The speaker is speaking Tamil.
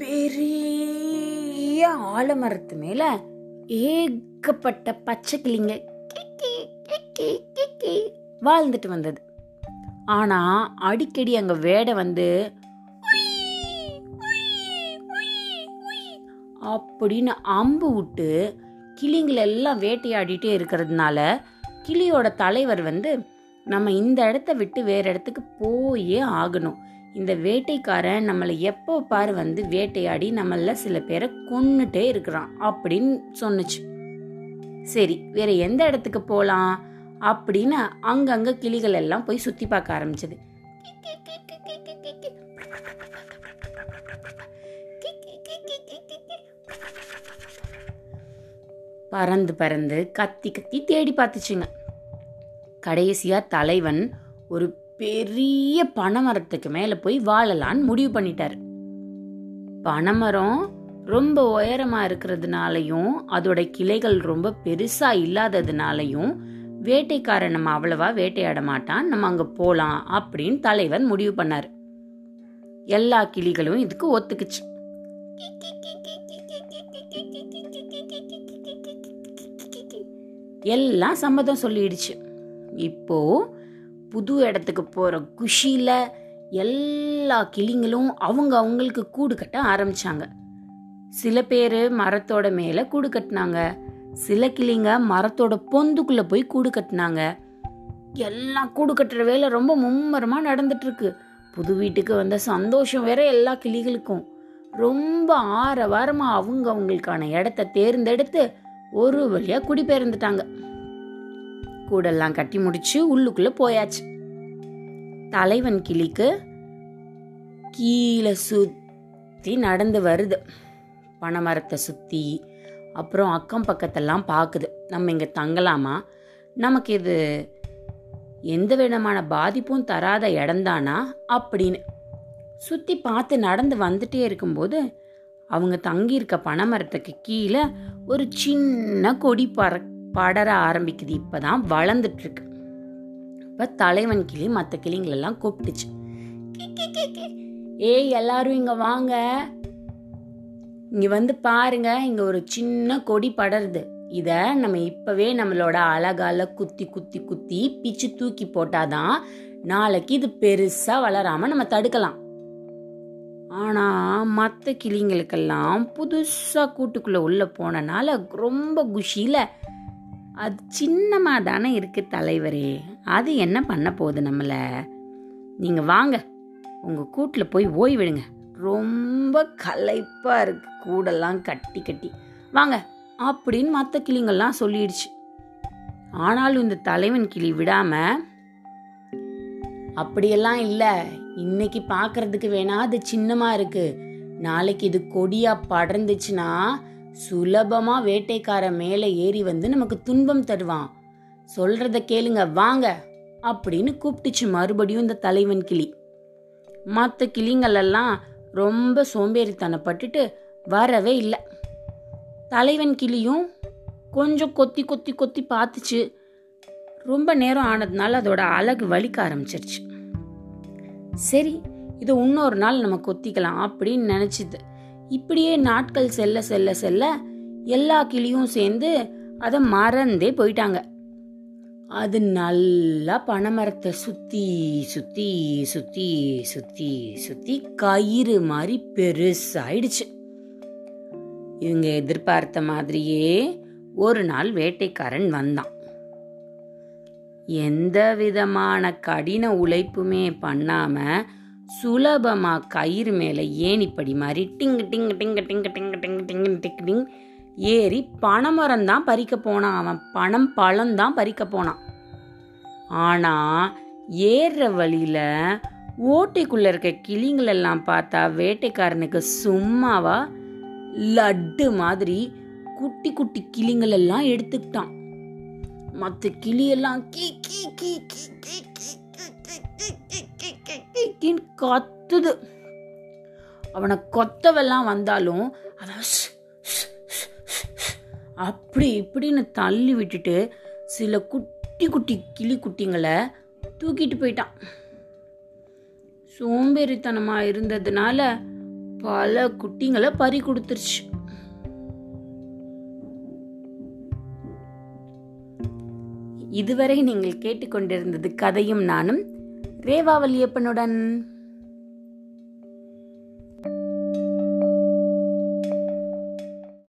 பெரிய ஆலமரத்து மேல ஏகப்பட்ட பச்சை கிளிங்க வாழ்ந்துட்டு வந்தது. ஆனா அடிக்கடி அங்க வேடை வந்து அப்படின்னு அம்பு விட்டு கிளிங்களை எல்லாம் வேட்டையாடிட்டே இருக்கிறதுனால கிளியோட தலைவர் வந்து நம்ம இந்த இடத்த விட்டு வேற இடத்துக்கு போயே ஆகணும். இந்த வேட்டைக்காரன் நம்மளை எப்போ பாரு வந்து வேட்டையாடி நம்மள சில பேரை கொன்னுட்டே இருக்கிறான் அப்படின்னு சொன்னுச்சு. சரி வேற எந்த இடத்துக்கு போலாம் அப்படின்னு அங்கங்க கிளிகள் எல்லாம் போய் சுத்தி பார்க்க ஆரம்பிச்சது. பறந்து பறந்து கத்தி கத்தி தேடி பார்த்துச்சுங்க. கடைசியா தலைவன் ஒரு பெரிய பனைமரத்துக்கு மேலே போய் வாழலான்னு முடிவு பண்ணிட்டார். பனைமரம் ரொம்ப உயரமாக இருக்கிறதுனாலையும் அதோட கிளைகள் ரொம்ப பெருசாக இல்லாததுனாலையும் வேட்டைக்காரன் நம்ம அவ்வளவா வேட்டையாட மாட்டான் நம்ம அங்கே போகலாம் அப்படின்னு தலைவன் முடிவு பண்ணார். எல்லா கிளிகளும் இதுக்கு ஒத்துக்குச்சு. எல்லாம் சம்மதம் சொல்லிடுச்சு. இப்போது புது இடத்துக்கு போகிற குஷியில் எல்லா கிளிங்களும் அவங்க அவங்களுக்கு கூடு கட்ட ஆரம்பித்தாங்க சில பேர் மரத்தோட மேலே கூடு கட்டினாங்க. சில கிளிங்க மரத்தோட பொந்துக்குள்ளே போய் கூடு கட்டினாங்க. எல்லாம் கூடு கட்டுற வேலை ரொம்ப மும்மரமாக நடந்துட்டுருக்கு. புது வீட்டுக்கு வந்த சந்தோஷம் வேற எல்லா கிளிகளுக்கும். ரொம்ப ஆற அவங்க அவங்களுக்கான இடத்த தேர்ந்தெடுத்து ஒரு வழியாக குடிபெயர்ந்துட்டாங்க. கூடெல்லாம் கட்டி முடிச்சு உள்ளுக்குள்ள போயாச்சு. தலைவன் கிளிக்கு கீழே சுத்தி நடந்து வருது. பனைமரத்தை சுத்தி அப்புறம் அக்கம் பக்கத்தெல்லாம் பார்க்குது நம்ம இங்க தங்கலாமா? நமக்கு இது எந்த விதமான பாதிப்பும் தராத இடம்தானா? அப்படின்னு சுத்தி பார்த்து நடந்து வந்துட்டே இருக்கும்போது அவங்க தங்கியிருக்க பனைமரத்துக்கு கீழே ஒரு சின்ன கொடி பற படர ஆரம்பிக்குது. இப்பதான் வளர்ந்துட்டு இருக்கு இப்ப தலைவன் கிளி மற்ற கிளிங்களெல்லாம் கூப்பிட்டுச்சு. ஏய் எல்லாரும் இங்க வாங்க. இங்க வந்து பாருங்க இங்க ஒரு சின்ன கொடி படருது. இத நம்ம இப்பவே நம்மளோட அழகால குத்தி குத்தி குத்தி பிச்சு தூக்கி போட்டாதான் நாளைக்கு இது பெருசா வளராம நம்ம தடுக்கலாம். ஆனா மற்ற கிளிங்களுக்கெல்லாம் புதுசா கூட்டுக்குள்ள உள்ள போனனால ரொம்ப குஷியில் அது சின்னமாக தானே இருக்குது தலைவரே. அது என்ன பண்ண போகுது நம்மளை? நீங்கள் வாங்க. உங்கள் கூட்டில் போய் ஓய்விடுங்க. ரொம்ப களைப்பாக இருக்குது கூடெல்லாம் கட்டி கட்டி. வாங்க அப்படின்னு மற்ற கிளிங்கள்லாம் சொல்லிடுச்சு. ஆனாலும் இந்த தலைவன் கிளி விடாமல் அப்படியெல்லாம் இல்லை. இன்னைக்கு பார்க்கறதுக்கு வேணா அது சின்னமாக இருக்குது நாளைக்கு இது கொடியாக படர்ந்துச்சுன்னா சுலபமா வேட்டைக்கார மேல ஏறி வந்து நமக்கு துன்பம் தருவான். சொல்றத கேளுங்க வாங்க அப்படின்னு கூப்பிட்டுச்சு மறுபடியும் இந்த தலைவன் கிளி. மற்ற கிளிங்கள் எல்லாம் ரொம்ப சோம்பேறித்தனப்பட்டுட்டு வரவே இல்லை. தலைவன் கிளியும் கொஞ்சம் கொத்தி கொத்தி கொத்தி பார்த்துச்சு. ரொம்ப நேரம் ஆனதுனால அதோட அழகு வலிக்க ஆரம்பிச்சிருச்சு. சரி இது இன்னொரு நாள் நம்ம கொத்திக்கலாம் அப்படின்னு நினச்சிது. இப்படியே நாட்கள் செல்ல செல்ல செல்ல எல்லா கிளியும் சேர்ந்து அதை மறந்தே போயிட்டாங்க. அது நல்லா பனைமரத்தை சுத்தி சுத்தி சுத்தி சுத்தி சுத்தி கயிறு மாதிரி பெருசாயிடுச்சு. இவங்க எதிர்பார்த்த மாதிரியே ஒரு நாள் வேட்டைக்காரன் வந்தான். எந்த விதமான கடின உழைப்புமே பண்ணாம சுலபமா கயிறு மேல ஏணிப்படி மாதிரி டிங்கு டிங்கு டிங்கு டிங்கு டிங்கு டிங்கு டிங்கு டிங்கு டிங் ஏறி பனைமரம் தான் பறிக்க போனான் அவன். பணம் பழம் தான் பறிக்க போனான். ஆனா ஏறுற வழியில ஓட்டைக்குள்ள இருக்க கிளிங்களெல்லாம் பார்த்தா வேட்டைக்காரனுக்கு சும்மாவா லட்டு மாதிரி குட்டி குட்டி கிளிங்களெல்லாம் எடுத்துக்கிட்டான். மற்ற கிளியெல்லாம் கீ கீ கீ கீ கீ கீன்னு கத்துது அவனை கொத்தவெல்லாம் வந்தாலும் அதான் அப்படி இப்படின்னு தள்ளி விட்டுட்டு சில குட்டி குட்டி கிளி குட்டிங்களை தூக்கிட்டு போயிட்டான் சோம்பேறித்தனமாக இருந்ததுனால பல குட்டிங்களை பறி கொடுத்துருச்சு இதுவரை நீங்கள் கேட்டுக்கொண்டிருந்தது கதையும் நானும் ரேவா வல்லியப்பனுடன்.